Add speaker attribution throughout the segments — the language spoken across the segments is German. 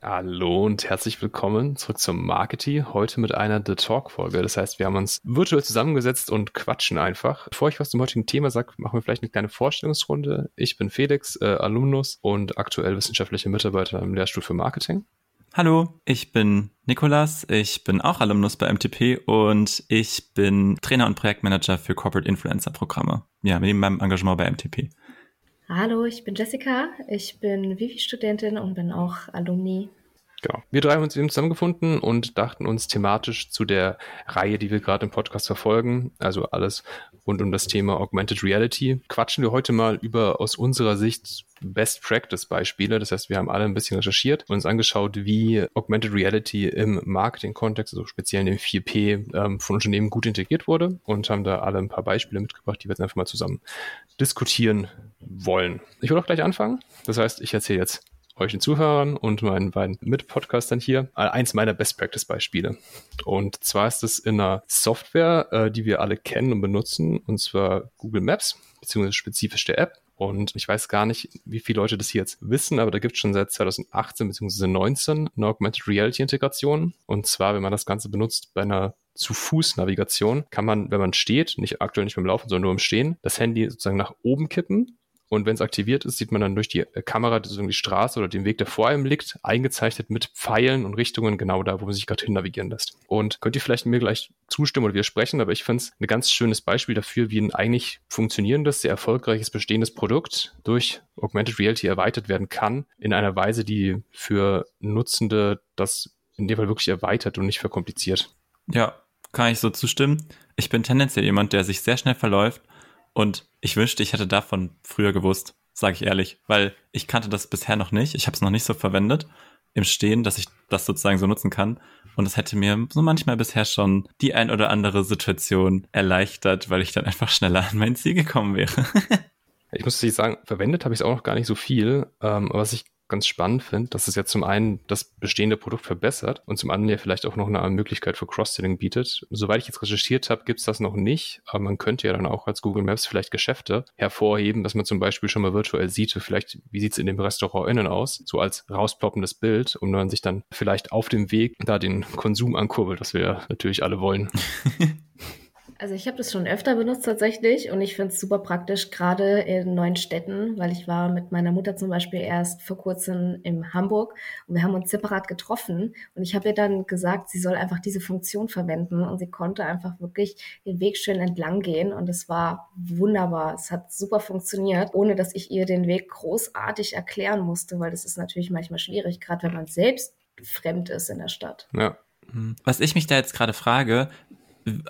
Speaker 1: Hallo und herzlich willkommen zurück zum Marketing. Heute mit einer The Talk-Folge. Das heißt, wir haben uns virtuell zusammengesetzt und quatschen einfach. Bevor ich was zum heutigen Thema sage, machen wir vielleicht eine kleine Vorstellungsrunde. Ich bin Felix, äh, Alumnus und aktuell wissenschaftlicher Mitarbeiter im Lehrstuhl für Marketing.
Speaker 2: Hallo, ich bin Nikolas, ich bin auch Alumnus bei MTP und ich bin Trainer und Projektmanager für Corporate Influencer Programme. Ja, neben meinem Engagement bei MTP.
Speaker 3: Hallo, ich bin Jessica, ich bin Vivi-Studentin und bin auch Alumni
Speaker 1: Genau. Wir drei haben uns eben zusammengefunden und dachten uns thematisch zu der Reihe, die wir gerade im Podcast verfolgen, also alles rund um das Thema Augmented Reality, quatschen wir heute mal über aus unserer Sicht Best Practice Beispiele. Das heißt, wir haben alle ein bisschen recherchiert und uns angeschaut, wie Augmented Reality im Marketing-Kontext, also speziell in dem 4P, ähm, von Unternehmen gut integriert wurde und haben da alle ein paar Beispiele mitgebracht, die wir jetzt einfach mal zusammen diskutieren wollen. Ich will auch gleich anfangen. Das heißt, ich erzähle jetzt euch den Zuhörern und meinen beiden Mitpodcastern hier äh, eins meiner Best Practice Beispiele. Und zwar ist es in einer Software, äh, die wir alle kennen und benutzen, und zwar Google Maps, beziehungsweise spezifisch der App. Und ich weiß gar nicht, wie viele Leute das hier jetzt wissen, aber da gibt es schon seit 2018 bzw. 2019 eine Augmented Reality Integration. Und zwar, wenn man das Ganze benutzt bei einer zu Fuß Navigation, kann man, wenn man steht, nicht aktuell nicht beim Laufen, sondern nur im Stehen, das Handy sozusagen nach oben kippen und wenn es aktiviert ist, sieht man dann durch die äh, Kamera die Straße oder den Weg, der vor einem liegt, eingezeichnet mit Pfeilen und Richtungen genau da, wo man sich gerade hin navigieren lässt. Und könnt ihr vielleicht mir gleich zustimmen oder widersprechen, aber ich finde es ein ganz schönes Beispiel dafür, wie ein eigentlich funktionierendes, sehr erfolgreiches bestehendes Produkt durch Augmented Reality erweitert werden kann in einer Weise, die für Nutzende das in dem Fall wirklich erweitert und nicht verkompliziert.
Speaker 2: Ja, kann ich so zustimmen. Ich bin tendenziell jemand, der sich sehr schnell verläuft und ich wünschte, ich hätte davon früher gewusst, sage ich ehrlich, weil ich kannte das bisher noch nicht. Ich habe es noch nicht so verwendet im Stehen, dass ich das sozusagen so nutzen kann. Und das hätte mir so manchmal bisher schon die ein oder andere Situation erleichtert, weil ich dann einfach schneller an mein Ziel gekommen wäre.
Speaker 1: ich muss sagen, verwendet habe ich es auch noch gar nicht so viel. Ähm, was ich ganz spannend finde, dass es ja zum einen das bestehende Produkt verbessert und zum anderen ja vielleicht auch noch eine Möglichkeit für Cross-Selling bietet. Soweit ich jetzt recherchiert habe, gibt es das noch nicht, aber man könnte ja dann auch als Google Maps vielleicht Geschäfte hervorheben, dass man zum Beispiel schon mal virtuell sieht, vielleicht wie sieht es in dem Restaurant innen aus, so als rausploppendes Bild, um man sich dann vielleicht auf dem Weg da den Konsum ankurbelt, was wir natürlich alle wollen.
Speaker 3: Also ich habe das schon öfter benutzt tatsächlich und ich finde es super praktisch, gerade in neuen Städten, weil ich war mit meiner Mutter zum Beispiel erst vor kurzem in Hamburg und wir haben uns separat getroffen und ich habe ihr dann gesagt, sie soll einfach diese Funktion verwenden und sie konnte einfach wirklich den Weg schön entlang gehen und es war wunderbar. Es hat super funktioniert, ohne dass ich ihr den Weg großartig erklären musste, weil das ist natürlich manchmal schwierig, gerade wenn man selbst fremd ist in der Stadt.
Speaker 2: Ja. Was ich mich da jetzt gerade frage,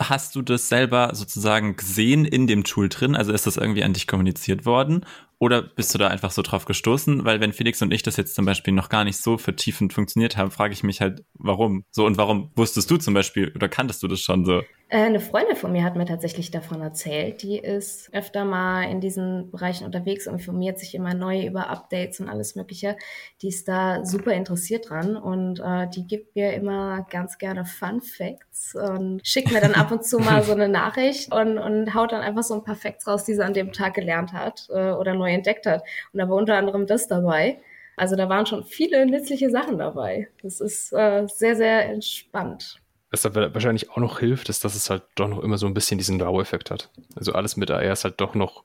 Speaker 2: Hast du das selber sozusagen gesehen in dem Tool drin? Also ist das irgendwie an dich kommuniziert worden? Oder bist du da einfach so drauf gestoßen? Weil wenn Felix und ich das jetzt zum Beispiel noch gar nicht so vertiefend funktioniert haben, frage ich mich halt, warum? So und warum wusstest du zum Beispiel oder kanntest du das schon so?
Speaker 3: Äh, eine Freundin von mir hat mir tatsächlich davon erzählt. Die ist öfter mal in diesen Bereichen unterwegs und informiert sich immer neu über Updates und alles Mögliche. Die ist da super interessiert dran und äh, die gibt mir immer ganz gerne Fun Facts und schickt mir dann ab und zu mal so eine Nachricht und, und haut dann einfach so ein paar Facts raus, die sie an dem Tag gelernt hat äh, oder neu entdeckt hat. Und da war unter anderem das dabei. Also da waren schon viele nützliche Sachen dabei. Das ist äh, sehr, sehr entspannt.
Speaker 1: Was da wahrscheinlich auch noch hilft, ist, dass es halt doch noch immer so ein bisschen diesen Wow-Effekt hat. Also alles mit AR ist halt doch noch,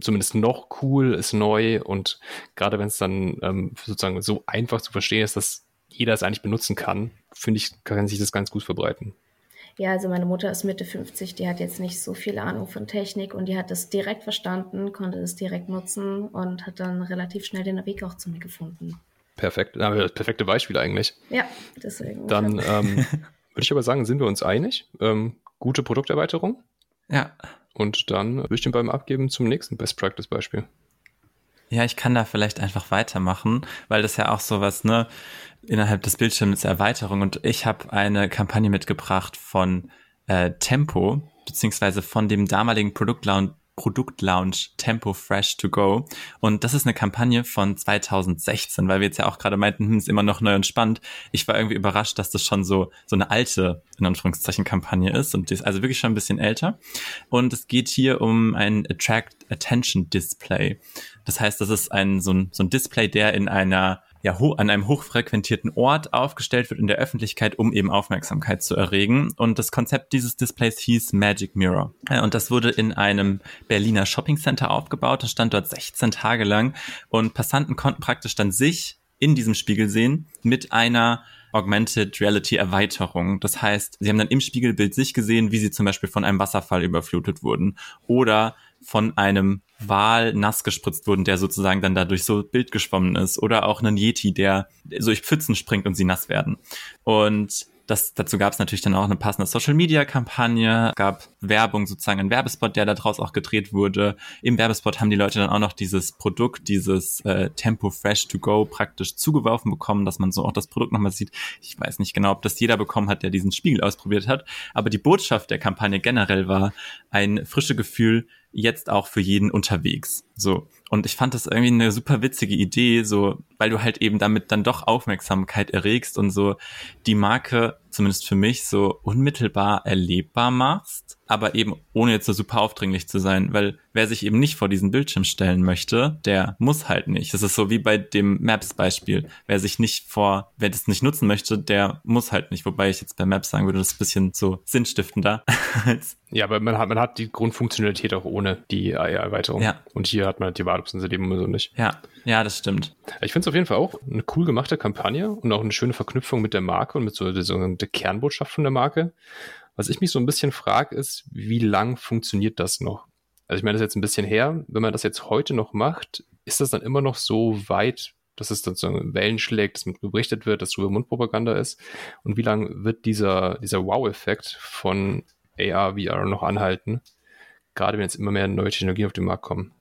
Speaker 1: zumindest noch cool, ist neu und gerade wenn es dann ähm, sozusagen so einfach zu verstehen ist, dass jeder es eigentlich benutzen kann, finde ich, kann sich das ganz gut verbreiten.
Speaker 3: Ja, also meine Mutter ist Mitte 50, die hat jetzt nicht so viel Ahnung von Technik und die hat das direkt verstanden, konnte es direkt nutzen und hat dann relativ schnell den Weg auch zu mir gefunden.
Speaker 1: Perfekt, das perfekte Beispiel eigentlich.
Speaker 3: Ja, deswegen.
Speaker 1: Dann ähm, Würde ich aber sagen, sind wir uns einig. Ähm, gute Produkterweiterung.
Speaker 2: Ja.
Speaker 1: Und dann würde ich den beim Abgeben zum nächsten Best Practice Beispiel.
Speaker 2: Ja, ich kann da vielleicht einfach weitermachen, weil das ja auch sowas, ne, innerhalb des Bildschirms Erweiterung und ich habe eine Kampagne mitgebracht von äh, Tempo, beziehungsweise von dem damaligen Produktlaunch Produktlaunch Tempo Fresh to Go. Und das ist eine Kampagne von 2016, weil wir jetzt ja auch gerade meinten, hm, ist immer noch neu und spannend. Ich war irgendwie überrascht, dass das schon so, so eine alte, in Anführungszeichen, Kampagne ist und die ist also wirklich schon ein bisschen älter. Und es geht hier um ein Attract Attention Display. Das heißt, das ist ein, so ein, so ein Display, der in einer ja, an einem hochfrequentierten Ort aufgestellt wird in der Öffentlichkeit, um eben Aufmerksamkeit zu erregen. Und das Konzept dieses Displays hieß Magic Mirror. Und das wurde in einem Berliner Shopping Center aufgebaut. Das stand dort 16 Tage lang. Und Passanten konnten praktisch dann sich in diesem Spiegel sehen mit einer Augmented Reality Erweiterung. Das heißt, sie haben dann im Spiegelbild sich gesehen, wie sie zum Beispiel von einem Wasserfall überflutet wurden oder von einem Wal nass gespritzt wurden, der sozusagen dann dadurch so Bild geschwommen ist oder auch einen Yeti, der so durch Pfützen springt und sie nass werden. Und das, dazu gab es natürlich dann auch eine passende Social-Media-Kampagne, gab Werbung, sozusagen ein Werbespot, der daraus auch gedreht wurde. Im Werbespot haben die Leute dann auch noch dieses Produkt, dieses äh, Tempo Fresh to Go praktisch zugeworfen bekommen, dass man so auch das Produkt nochmal sieht. Ich weiß nicht genau, ob das jeder bekommen hat, der diesen Spiegel ausprobiert hat, aber die Botschaft der Kampagne generell war ein frische Gefühl, jetzt auch für jeden unterwegs. So. Und ich fand das irgendwie eine super witzige Idee, so, weil du halt eben damit dann doch Aufmerksamkeit erregst und so die Marke, zumindest für mich, so unmittelbar erlebbar machst aber eben ohne jetzt so super aufdringlich zu sein, weil wer sich eben nicht vor diesen Bildschirm stellen möchte, der muss halt nicht. Das ist so wie bei dem Maps-Beispiel. Wer sich nicht vor, wer das nicht nutzen möchte, der muss halt nicht. Wobei ich jetzt bei Maps sagen würde, das ist ein bisschen so sinnstiftender.
Speaker 1: ja, aber man hat, man hat die Grundfunktionalität auch ohne die AI-Erweiterung. Ja. Und hier hat man die Wartungsinseleben so nicht.
Speaker 2: Ja, ja, das stimmt.
Speaker 1: Ich finde es auf jeden Fall auch eine cool gemachte Kampagne und auch eine schöne Verknüpfung mit der Marke und mit so, so der Kernbotschaft von der Marke. Was ich mich so ein bisschen frage, ist, wie lang funktioniert das noch? Also ich meine, das ist jetzt ein bisschen her. Wenn man das jetzt heute noch macht, ist das dann immer noch so weit, dass es dann so Wellen schlägt, dass mit berichtet wird, dass darüber Mundpropaganda ist? Und wie lange wird dieser, dieser Wow-Effekt von AR, VR noch anhalten? Gerade wenn jetzt immer mehr neue Technologien auf den Markt kommen.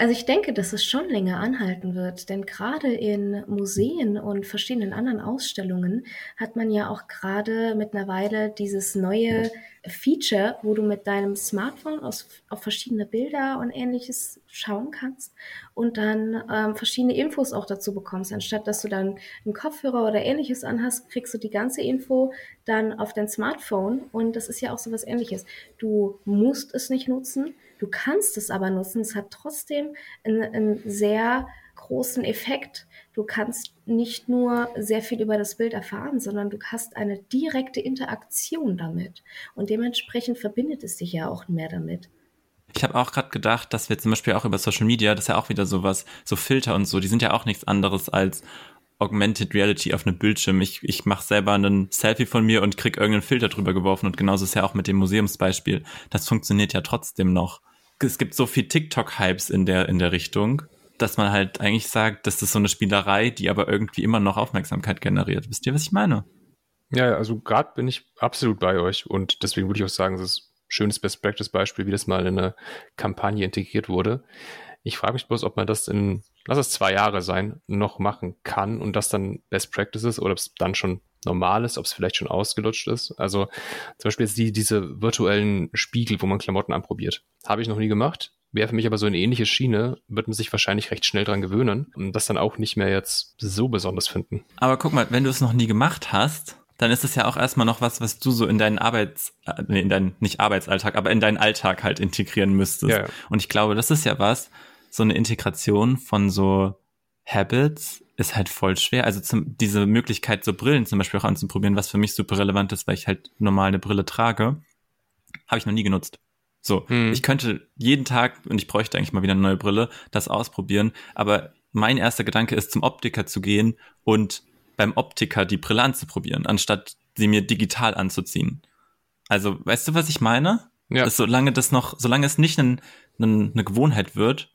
Speaker 3: Also ich denke, dass es schon länger anhalten wird, denn gerade in Museen und verschiedenen anderen Ausstellungen hat man ja auch gerade mittlerweile dieses neue Feature, wo du mit deinem Smartphone aus, auf verschiedene Bilder und ähnliches schauen kannst und dann ähm, verschiedene Infos auch dazu bekommst. Anstatt dass du dann einen Kopfhörer oder ähnliches anhast, kriegst du die ganze Info dann auf dein Smartphone und das ist ja auch so was ähnliches. Du musst es nicht nutzen, Du kannst es aber nutzen. Es hat trotzdem einen, einen sehr großen Effekt. Du kannst nicht nur sehr viel über das Bild erfahren, sondern du hast eine direkte Interaktion damit. Und dementsprechend verbindet es dich ja auch mehr damit.
Speaker 2: Ich habe auch gerade gedacht, dass wir zum Beispiel auch über Social Media, das ist ja auch wieder sowas, so Filter und so, die sind ja auch nichts anderes als Augmented Reality auf einem Bildschirm. Ich, ich mache selber einen Selfie von mir und krieg irgendeinen Filter drüber geworfen und genauso ist ja auch mit dem Museumsbeispiel. Das funktioniert ja trotzdem noch es gibt so viel TikTok-Hypes in der, in der Richtung, dass man halt eigentlich sagt, das ist so eine Spielerei, die aber irgendwie immer noch Aufmerksamkeit generiert. Wisst ihr, was ich meine?
Speaker 1: Ja, also gerade bin ich absolut bei euch und deswegen würde ich auch sagen, es ist ein schönes Best Practice Beispiel, wie das mal in eine Kampagne integriert wurde. Ich frage mich bloß, ob man das in, lass es zwei Jahre sein, noch machen kann und das dann Best Practice ist oder ob es dann schon normal ist, ob es vielleicht schon ausgelutscht ist. Also zum Beispiel jetzt die, diese virtuellen Spiegel, wo man Klamotten anprobiert. Habe ich noch nie gemacht. Wäre für mich aber so eine ähnliche Schiene, wird man sich wahrscheinlich recht schnell dran gewöhnen und das dann auch nicht mehr jetzt so besonders finden.
Speaker 2: Aber guck mal, wenn du es noch nie gemacht hast, dann ist es ja auch erstmal noch was, was du so in deinen Arbeits, äh, nee, in deinen, nicht Arbeitsalltag, aber in deinen Alltag halt integrieren müsstest. Ja, ja. Und ich glaube, das ist ja was, so eine Integration von so Habits ist halt voll schwer. Also zum, diese Möglichkeit, so Brillen zum Beispiel auch anzuprobieren, was für mich super relevant ist, weil ich halt normal eine Brille trage, habe ich noch nie genutzt. So, hm. ich könnte jeden Tag, und ich bräuchte eigentlich mal wieder eine neue Brille, das ausprobieren, aber mein erster Gedanke ist, zum Optiker zu gehen und beim Optiker die Brille anzuprobieren, anstatt sie mir digital anzuziehen. Also, weißt du, was ich meine? Ja. Dass solange das noch, solange es nicht ein, ein, eine Gewohnheit wird,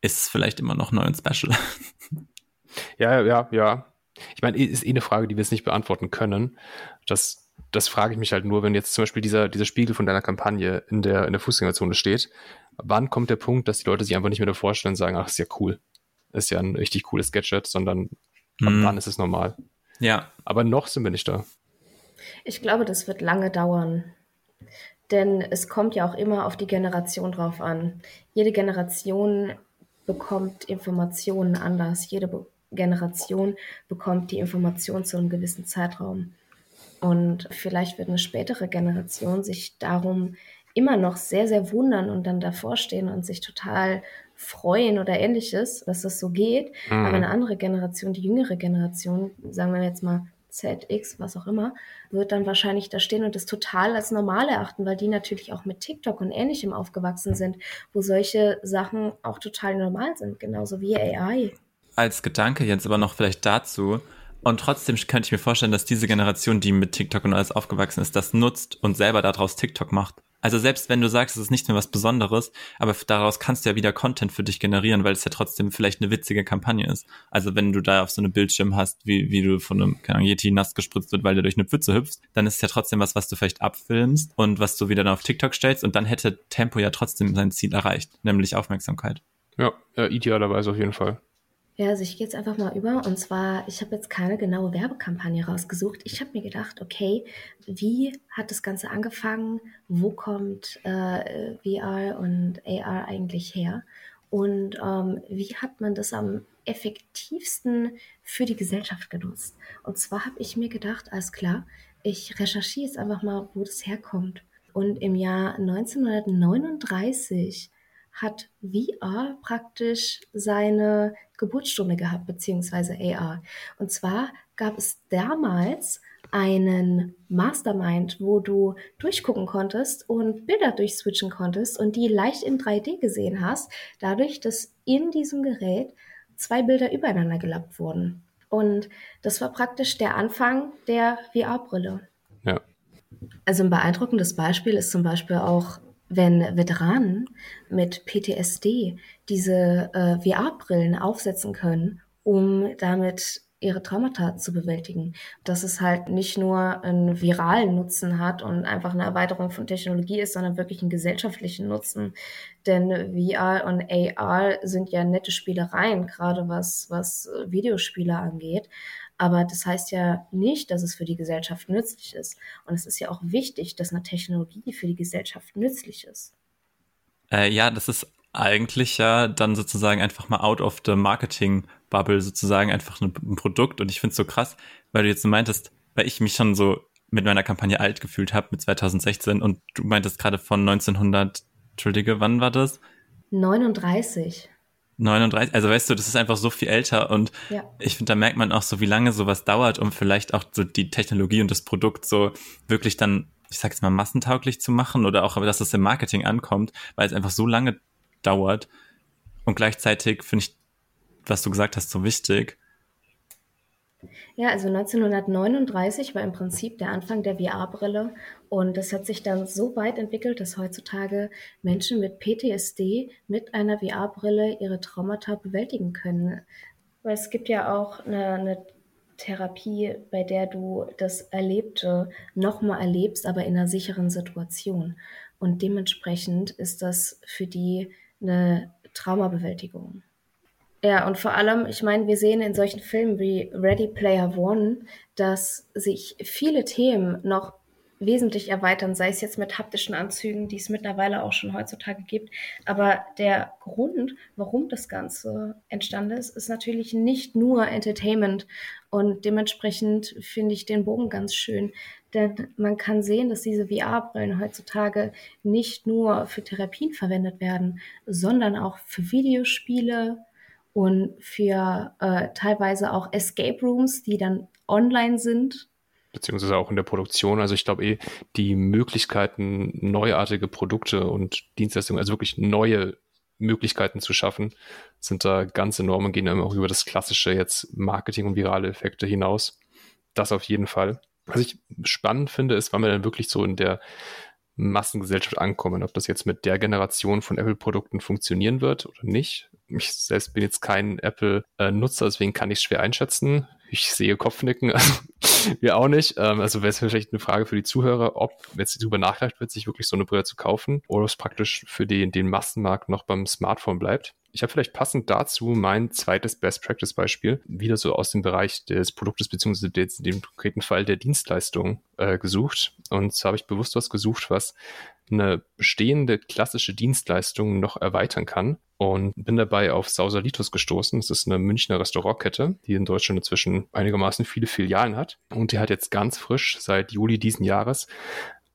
Speaker 2: ist es vielleicht immer noch neu und special.
Speaker 1: Ja, ja, ja. Ich meine, ist eh eine Frage, die wir jetzt nicht beantworten können. Das, das frage ich mich halt nur, wenn jetzt zum Beispiel dieser, dieser Spiegel von deiner Kampagne in der, in der Fußgängerzone steht. Wann kommt der Punkt, dass die Leute sich einfach nicht mehr vorstellen und sagen, ach, ist ja cool. Ist ja ein richtig cooles Gadget, sondern ab mm. wann ist es normal?
Speaker 2: Ja.
Speaker 1: Aber noch sind wir nicht da.
Speaker 3: Ich glaube, das wird lange dauern. Denn es kommt ja auch immer auf die Generation drauf an. Jede Generation bekommt Informationen anders. Jede Be Generation bekommt die Information zu einem gewissen Zeitraum. Und vielleicht wird eine spätere Generation sich darum immer noch sehr, sehr wundern und dann davor stehen und sich total freuen oder ähnliches, dass das so geht. Mhm. Aber eine andere Generation, die jüngere Generation, sagen wir jetzt mal ZX, was auch immer, wird dann wahrscheinlich da stehen und das total als normal erachten, weil die natürlich auch mit TikTok und ähnlichem aufgewachsen sind, wo solche Sachen auch total normal sind, genauso wie AI.
Speaker 2: Als Gedanke jetzt aber noch vielleicht dazu, und trotzdem könnte ich mir vorstellen, dass diese Generation, die mit TikTok und alles aufgewachsen ist, das nutzt und selber daraus TikTok macht. Also selbst wenn du sagst, es ist nicht mehr was Besonderes, aber daraus kannst du ja wieder Content für dich generieren, weil es ja trotzdem vielleicht eine witzige Kampagne ist. Also wenn du da auf so einem Bildschirm hast, wie, wie du von einem keine Ahnung, Yeti nass gespritzt wird, weil du durch eine Pfütze hüpfst, dann ist es ja trotzdem was, was du vielleicht abfilmst und was du wieder dann auf TikTok stellst und dann hätte Tempo ja trotzdem sein Ziel erreicht, nämlich Aufmerksamkeit.
Speaker 1: Ja, ja idealerweise auf jeden Fall.
Speaker 3: Ja, also ich gehe jetzt einfach mal über. Und zwar, ich habe jetzt keine genaue Werbekampagne rausgesucht. Ich habe mir gedacht, okay, wie hat das Ganze angefangen? Wo kommt äh, VR und AR eigentlich her? Und ähm, wie hat man das am effektivsten für die Gesellschaft genutzt? Und zwar habe ich mir gedacht, alles klar, ich recherchiere jetzt einfach mal, wo das herkommt. Und im Jahr 1939 hat VR praktisch seine Geburtsstunde gehabt, beziehungsweise AR. Und zwar gab es damals einen Mastermind, wo du durchgucken konntest und Bilder durchswitchen konntest und die leicht in 3D gesehen hast, dadurch, dass in diesem Gerät zwei Bilder übereinander gelappt wurden. Und das war praktisch der Anfang der VR-Brille.
Speaker 1: Ja.
Speaker 3: Also ein beeindruckendes Beispiel ist zum Beispiel auch wenn Veteranen mit PTSD diese äh, VR-Brillen aufsetzen können, um damit ihre Traumata zu bewältigen. Dass es halt nicht nur einen viralen Nutzen hat und einfach eine Erweiterung von Technologie ist, sondern wirklich einen gesellschaftlichen Nutzen. Denn VR und AR sind ja nette Spielereien, gerade was, was Videospiele angeht. Aber das heißt ja nicht, dass es für die Gesellschaft nützlich ist. Und es ist ja auch wichtig, dass eine Technologie für die Gesellschaft nützlich ist.
Speaker 2: Äh, ja, das ist eigentlich ja dann sozusagen einfach mal out of the Marketing Bubble sozusagen einfach ein, Produkt. Und ich finde es so krass, weil du jetzt meintest, weil ich mich schon so mit meiner Kampagne alt gefühlt habe mit 2016 und du meintest gerade von 1900, Entschuldige, wann war das?
Speaker 3: 39.
Speaker 2: 39, also weißt du, das ist einfach so viel älter und ja. ich finde, da merkt man auch so, wie lange sowas dauert, um vielleicht auch so die Technologie und das Produkt so wirklich dann, ich sag jetzt mal, massentauglich zu machen oder auch, dass es im Marketing ankommt, weil es einfach so lange dauert und gleichzeitig finde ich, was du gesagt hast, so wichtig.
Speaker 3: Ja, also 1939 war im Prinzip der Anfang der VR-Brille und das hat sich dann so weit entwickelt, dass heutzutage Menschen mit PTSD mit einer VR-Brille ihre Traumata bewältigen können. Weil es gibt ja auch eine, eine Therapie, bei der du das Erlebte nochmal erlebst, aber in einer sicheren Situation. Und dementsprechend ist das für die eine Traumabewältigung. Ja, und vor allem, ich meine, wir sehen in solchen Filmen wie Ready Player One, dass sich viele Themen noch wesentlich erweitern, sei es jetzt mit haptischen Anzügen, die es mittlerweile auch schon heutzutage gibt. Aber der Grund, warum das Ganze entstanden ist, ist natürlich nicht nur Entertainment. Und dementsprechend finde ich den Bogen ganz schön. Denn man kann sehen, dass diese VR-Brillen heutzutage nicht nur für Therapien verwendet werden, sondern auch für Videospiele und für äh, teilweise auch Escape Rooms, die dann online sind
Speaker 1: beziehungsweise auch in der Produktion. Also ich glaube eh, die Möglichkeiten, neuartige Produkte und Dienstleistungen, also wirklich neue Möglichkeiten zu schaffen, sind da ganz enorm und gehen dann auch über das klassische jetzt Marketing und virale Effekte hinaus. Das auf jeden Fall. Was ich spannend finde, ist, wann wir dann wirklich so in der Massengesellschaft ankommen, ob das jetzt mit der Generation von Apple-Produkten funktionieren wird oder nicht. Ich selbst bin jetzt kein Apple-Nutzer, deswegen kann ich es schwer einschätzen. Ich sehe Kopfnicken, also wir auch nicht. Ähm, also wäre es vielleicht eine Frage für die Zuhörer, ob jetzt darüber nachgedacht wird, sich wirklich so eine Brille zu kaufen oder es praktisch für den, den Massenmarkt noch beim Smartphone bleibt. Ich habe vielleicht passend dazu mein zweites Best Practice Beispiel, wieder so aus dem Bereich des Produktes beziehungsweise dem konkreten Fall der Dienstleistung äh, gesucht. Und zwar habe ich bewusst was gesucht, was eine bestehende klassische Dienstleistung noch erweitern kann und bin dabei auf Sausalitos gestoßen. Das ist eine Münchner Restaurantkette, die in Deutschland inzwischen einigermaßen viele Filialen hat. Und die hat jetzt ganz frisch seit Juli diesen Jahres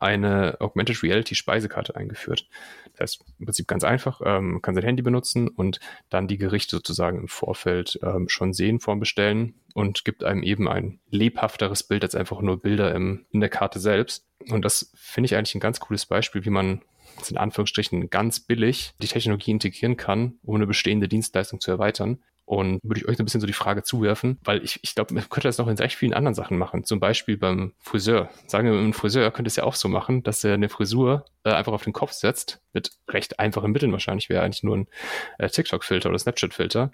Speaker 1: eine Augmented Reality Speisekarte eingeführt. Das heißt im Prinzip ganz einfach, ähm, kann sein Handy benutzen und dann die Gerichte sozusagen im Vorfeld ähm, schon sehen vorm Bestellen und gibt einem eben ein lebhafteres Bild als einfach nur Bilder im, in der Karte selbst. Und das finde ich eigentlich ein ganz cooles Beispiel, wie man in Anführungsstrichen ganz billig die Technologie integrieren kann, um eine bestehende Dienstleistung zu erweitern. Und würde ich euch ein bisschen so die Frage zuwerfen, weil ich, ich glaube, man könnte das noch in recht vielen anderen Sachen machen. Zum Beispiel beim Friseur. Sagen wir, ein Friseur könnte es ja auch so machen, dass er eine Frisur äh, einfach auf den Kopf setzt, mit recht einfachen Mitteln wahrscheinlich, wäre eigentlich nur ein äh, TikTok-Filter oder Snapchat-Filter.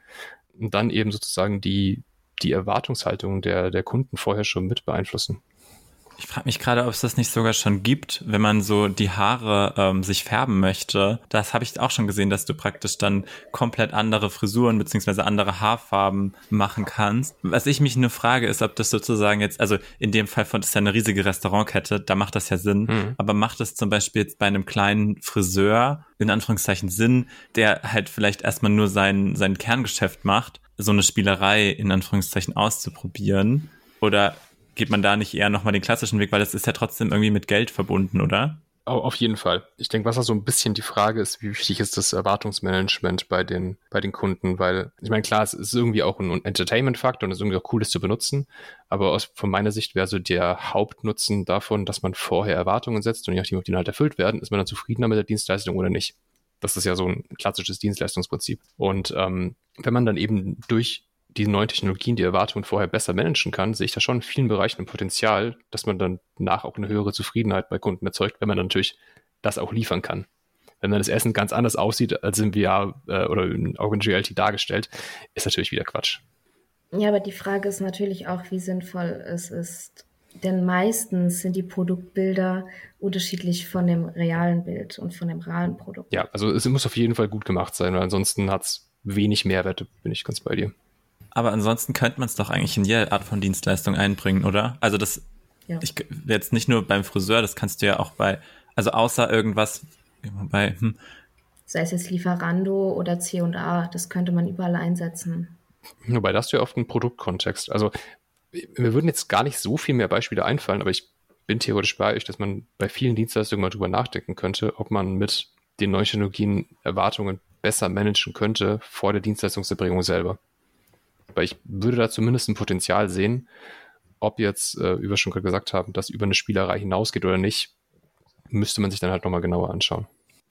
Speaker 1: Und dann eben sozusagen die, die Erwartungshaltung der, der Kunden vorher schon mit beeinflussen.
Speaker 2: Ich frage mich gerade, ob es das nicht sogar schon gibt, wenn man so die Haare ähm, sich färben möchte. Das habe ich auch schon gesehen, dass du praktisch dann komplett andere Frisuren beziehungsweise andere Haarfarben machen kannst. Was ich mich nur frage, ist, ob das sozusagen jetzt, also in dem Fall von das ist ja eine riesige Restaurantkette, da macht das ja Sinn. Mhm. Aber macht es zum Beispiel jetzt bei einem kleinen Friseur in Anführungszeichen Sinn, der halt vielleicht erstmal nur sein, sein Kerngeschäft macht, so eine Spielerei in Anführungszeichen auszuprobieren? Oder geht man da nicht eher nochmal den klassischen Weg, weil das ist ja trotzdem irgendwie mit Geld verbunden, oder?
Speaker 1: Auf jeden Fall. Ich denke, was da so ein bisschen die Frage ist, wie wichtig ist das Erwartungsmanagement bei den, bei den Kunden, weil ich meine, klar, es ist irgendwie auch ein Entertainment-Faktor und es ist irgendwie auch cool, das zu benutzen, aber aus, von meiner Sicht wäre so der Hauptnutzen davon, dass man vorher Erwartungen setzt und je nachdem, ob die halt erfüllt werden, ist man dann zufriedener mit der Dienstleistung oder nicht. Das ist ja so ein klassisches Dienstleistungsprinzip. Und ähm, wenn man dann eben durch die neuen Technologien, die Erwartungen vorher besser managen kann, sehe ich da schon in vielen Bereichen ein Potenzial, dass man dann nach auch eine höhere Zufriedenheit bei Kunden erzeugt, wenn man dann natürlich das auch liefern kann. Wenn dann das Essen ganz anders aussieht, als im VR äh, oder in Augmented Reality dargestellt, ist natürlich wieder Quatsch.
Speaker 3: Ja, aber die Frage ist natürlich auch, wie sinnvoll es ist. Denn meistens sind die Produktbilder unterschiedlich von dem realen Bild und von dem realen Produkt.
Speaker 1: Ja, also es muss auf jeden Fall gut gemacht sein, weil ansonsten hat es wenig Mehrwerte, bin ich ganz bei dir.
Speaker 2: Aber ansonsten könnte man es doch eigentlich in jede Art von Dienstleistung einbringen, oder? Also das, ja. ich jetzt nicht nur beim Friseur, das kannst du ja auch bei, also außer irgendwas bei, hm.
Speaker 3: Sei es jetzt Lieferando oder C&A, das könnte man überall einsetzen.
Speaker 1: Wobei das ja oft ein Produktkontext. Also mir würden jetzt gar nicht so viel mehr Beispiele einfallen, aber ich bin theoretisch bei euch, dass man bei vielen Dienstleistungen mal drüber nachdenken könnte, ob man mit den neuen Technologien Erwartungen besser managen könnte vor der Dienstleistungserbringung selber weil ich würde da zumindest ein Potenzial sehen, ob jetzt, äh, wie wir schon gerade gesagt haben, das über eine Spielerei hinausgeht oder nicht, müsste man sich dann halt nochmal genauer anschauen.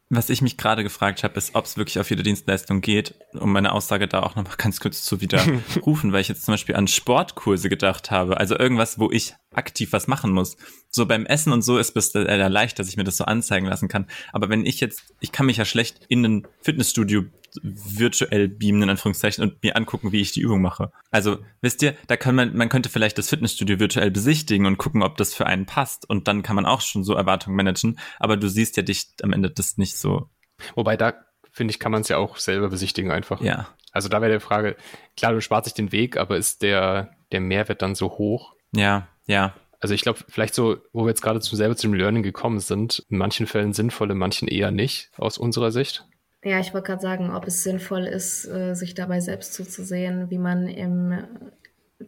Speaker 2: Was ich mich gerade gefragt habe, ist, ob es wirklich auf jede Dienstleistung geht, um meine Aussage da auch noch ganz kurz zu widerrufen, weil ich jetzt zum Beispiel an Sportkurse gedacht habe. Also irgendwas, wo ich aktiv was machen muss. So beim Essen und so ist es äh, leicht, dass ich mir das so anzeigen lassen kann. Aber wenn ich jetzt, ich kann mich ja schlecht in ein Fitnessstudio virtuell beamen, in Anführungszeichen, und mir angucken, wie ich die Übung mache. Also, wisst ihr, da kann man, man könnte vielleicht das Fitnessstudio virtuell besichtigen und gucken, ob das für einen passt. Und dann kann man auch schon so Erwartungen managen. Aber du siehst ja dich am Ende das nicht so.
Speaker 1: Wobei da, finde ich, kann man es ja auch selber besichtigen einfach.
Speaker 2: Ja.
Speaker 1: Also da wäre die Frage, klar, du sparst dich den Weg, aber ist der, der Mehrwert dann so hoch?
Speaker 2: Ja, ja.
Speaker 1: Also ich glaube, vielleicht so, wo wir jetzt gerade zu selber zum Learning gekommen sind, in manchen Fällen sinnvoll, in manchen eher nicht, aus unserer Sicht.
Speaker 3: Ja, ich wollte gerade sagen, ob es sinnvoll ist, äh, sich dabei selbst zuzusehen, wie man im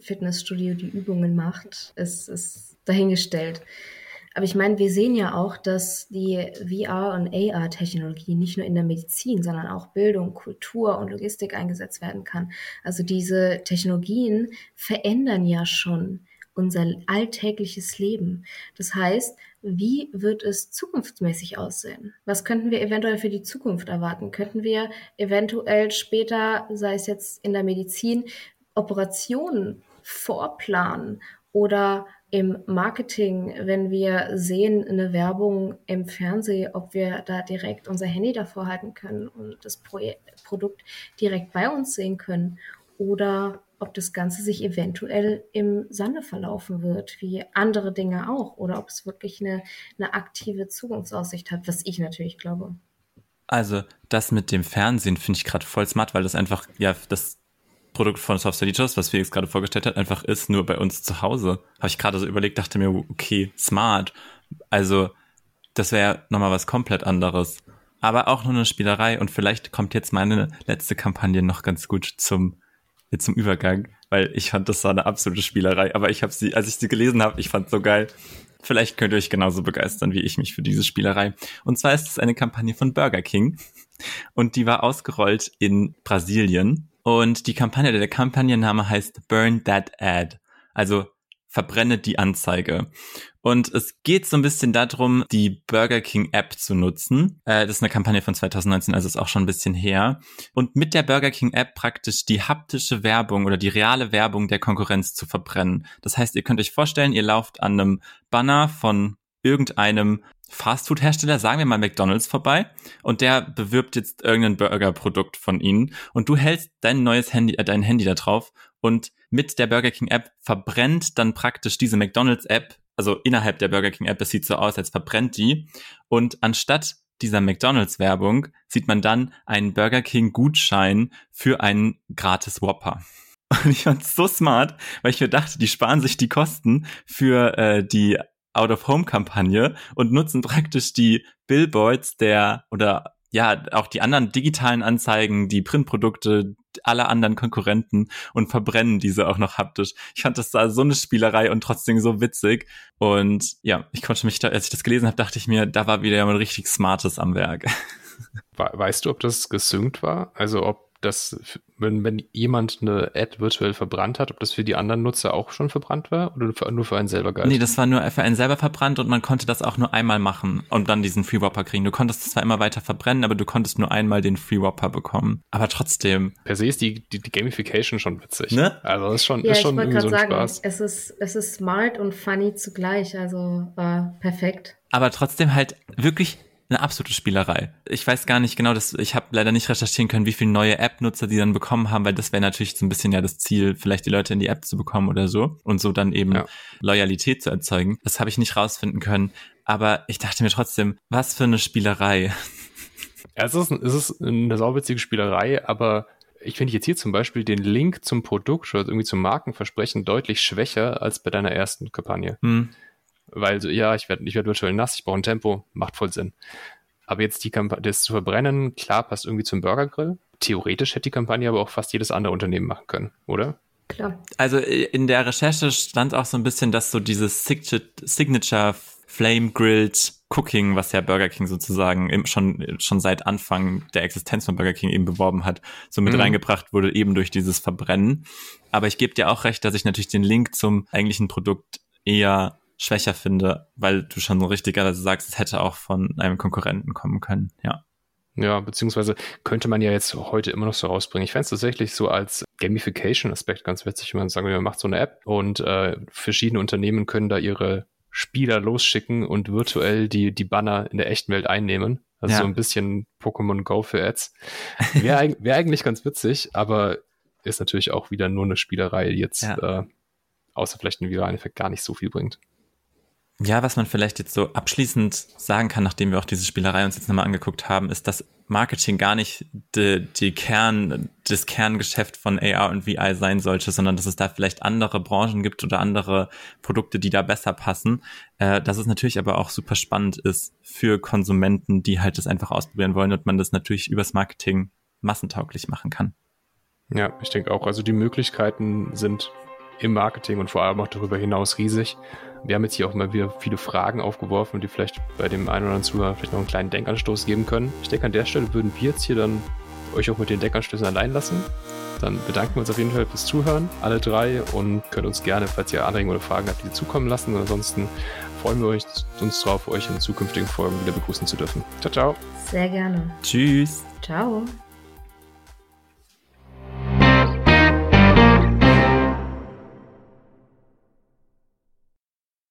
Speaker 3: Fitnessstudio die Übungen macht, ist, ist dahingestellt. Aber ich meine, wir sehen ja auch, dass die VR- und AR-Technologie nicht nur in der Medizin, sondern auch Bildung, Kultur und Logistik eingesetzt werden kann. Also diese Technologien verändern ja schon unser alltägliches Leben. Das heißt, wie wird es zukunftsmäßig aussehen? Was könnten wir eventuell für die Zukunft erwarten? Könnten wir eventuell später, sei es jetzt in der Medizin, Operationen vorplanen oder im Marketing, wenn wir sehen eine Werbung im Fernsehen, ob wir da direkt unser Handy davor halten können und das Pro Produkt direkt bei uns sehen können oder ob das Ganze sich eventuell im Sande verlaufen wird, wie andere Dinge auch, oder ob es wirklich eine, eine aktive Zukunftsaussicht hat, was ich natürlich glaube.
Speaker 2: Also das mit dem Fernsehen finde ich gerade voll smart, weil das einfach ja das Produkt von Soft Editors, was Felix gerade vorgestellt hat, einfach ist nur bei uns zu Hause. Habe ich gerade so überlegt, dachte mir, okay, smart. Also das wäre nochmal was komplett anderes. Aber auch nur eine Spielerei und vielleicht kommt jetzt meine letzte Kampagne noch ganz gut zum jetzt zum Übergang, weil ich fand, das war eine absolute Spielerei. Aber ich habe sie, als ich sie gelesen habe, ich fand so geil. Vielleicht könnt ihr euch genauso begeistern wie ich mich für diese Spielerei. Und zwar ist es eine Kampagne von Burger King und die war ausgerollt in Brasilien. Und die Kampagne, der Kampagnenname heißt Burn That Ad. Also verbrenne die Anzeige. Und es geht so ein bisschen darum, die Burger King App zu nutzen. Äh, das ist eine Kampagne von 2019, also ist auch schon ein bisschen her. Und mit der Burger King App praktisch die haptische Werbung oder die reale Werbung der Konkurrenz zu verbrennen. Das heißt, ihr könnt euch vorstellen, ihr lauft an einem Banner von irgendeinem Fastfood-Hersteller, sagen wir mal McDonald's vorbei und der bewirbt jetzt irgendein Burger-Produkt von ihnen und du hältst dein neues Handy, äh, dein Handy da drauf und mit der Burger King App verbrennt dann praktisch diese McDonald's App, also innerhalb der Burger King App, es sieht so aus, als verbrennt die und anstatt dieser McDonald's Werbung sieht man dann einen Burger King Gutschein für einen gratis Whopper. Und ich fand's so smart, weil ich mir dachte, die sparen sich die Kosten für äh, die Out-of-Home-Kampagne und nutzen praktisch die Billboards der oder ja, auch die anderen digitalen Anzeigen, die Printprodukte aller anderen Konkurrenten und verbrennen diese auch noch haptisch. Ich fand das da so eine Spielerei und trotzdem so witzig. Und ja, ich konnte mich da, als ich das gelesen habe, dachte ich mir, da war wieder mal richtig Smartes am Werk.
Speaker 1: Weißt du, ob das gesynkt war? Also ob dass, wenn, wenn jemand eine Ad virtuell verbrannt hat, ob das für die anderen Nutzer auch schon verbrannt war oder nur für einen selber galt?
Speaker 2: Nee, das war nur für einen selber verbrannt und man konnte das auch nur einmal machen und dann diesen Free Whopper kriegen. Du konntest zwar immer weiter verbrennen, aber du konntest nur einmal den Free Whopper bekommen. Aber trotzdem.
Speaker 1: Per se ist die, die, die Gamification schon witzig. Ne? Also das ist schon,
Speaker 3: ja,
Speaker 1: ist schon
Speaker 3: irgendwie so ein sagen, Spaß. Es ist, es ist smart und funny zugleich, also war perfekt.
Speaker 2: Aber trotzdem halt wirklich eine absolute Spielerei. Ich weiß gar nicht genau, dass ich habe leider nicht recherchieren können, wie viele neue App-Nutzer die dann bekommen haben, weil das wäre natürlich so ein bisschen ja das Ziel, vielleicht die Leute in die App zu bekommen oder so und so dann eben ja. Loyalität zu erzeugen. Das habe ich nicht rausfinden können, aber ich dachte mir trotzdem, was für eine Spielerei.
Speaker 1: Ja, es ist, es ist eine sauwitzige Spielerei, aber ich finde jetzt hier zum Beispiel den Link zum Produkt oder irgendwie zum Markenversprechen deutlich schwächer als bei deiner ersten Kampagne. Hm. Weil so, ja, ich werde ich werd virtuell nass, ich brauche ein Tempo, macht voll Sinn. Aber jetzt die Kampagne, das zu verbrennen, klar, passt irgendwie zum Burgergrill. Theoretisch hätte die Kampagne aber auch fast jedes andere Unternehmen machen können, oder?
Speaker 3: Klar.
Speaker 2: Also äh, in der Recherche stand auch so ein bisschen, dass so dieses Signature Flame Grilled Cooking, was ja Burger King sozusagen schon, schon seit Anfang der Existenz von Burger King eben beworben hat, so mit mhm. reingebracht wurde, eben durch dieses Verbrennen. Aber ich gebe dir auch recht, dass ich natürlich den Link zum eigentlichen Produkt eher schwächer finde, weil du schon so richtigerweise sagst, es hätte auch von einem Konkurrenten kommen können, ja.
Speaker 1: Ja, beziehungsweise könnte man ja jetzt heute immer noch so rausbringen. Ich fände es tatsächlich so als Gamification-Aspekt ganz witzig, wenn man sagen man macht so eine App und äh, verschiedene Unternehmen können da ihre Spieler losschicken und virtuell die, die Banner in der echten Welt einnehmen. Also ja. so ein bisschen Pokémon Go für Ads. Wäre wär eigentlich ganz witzig, aber ist natürlich auch wieder nur eine Spielerei, die jetzt ja. äh, außer vielleicht ein viralen Effekt gar nicht so viel bringt.
Speaker 2: Ja, was man vielleicht jetzt so abschließend sagen kann, nachdem wir auch diese Spielerei uns jetzt nochmal angeguckt haben, ist, dass Marketing gar nicht die, die Kern, das Kerngeschäft von AR und VI sein sollte, sondern dass es da vielleicht andere Branchen gibt oder andere Produkte, die da besser passen. Äh, dass es natürlich aber auch super spannend ist für Konsumenten, die halt das einfach ausprobieren wollen und man das natürlich übers Marketing massentauglich machen kann.
Speaker 1: Ja, ich denke auch. Also die Möglichkeiten sind im Marketing und vor allem auch darüber hinaus riesig. Wir haben jetzt hier auch mal wieder viele Fragen aufgeworfen, die vielleicht bei dem einen oder anderen Zuhörer vielleicht noch einen kleinen Denkanstoß geben können. Ich denke, an der Stelle würden wir jetzt hier dann euch auch mit den Denkanstößen allein lassen. Dann bedanken wir uns auf jeden Fall fürs Zuhören, alle drei, und könnt uns gerne, falls ihr Anregungen oder Fragen habt, die zukommen lassen. Und ansonsten freuen wir uns darauf, euch in zukünftigen Folgen wieder begrüßen zu dürfen. Ciao, ciao.
Speaker 3: Sehr gerne.
Speaker 2: Tschüss.
Speaker 3: Ciao.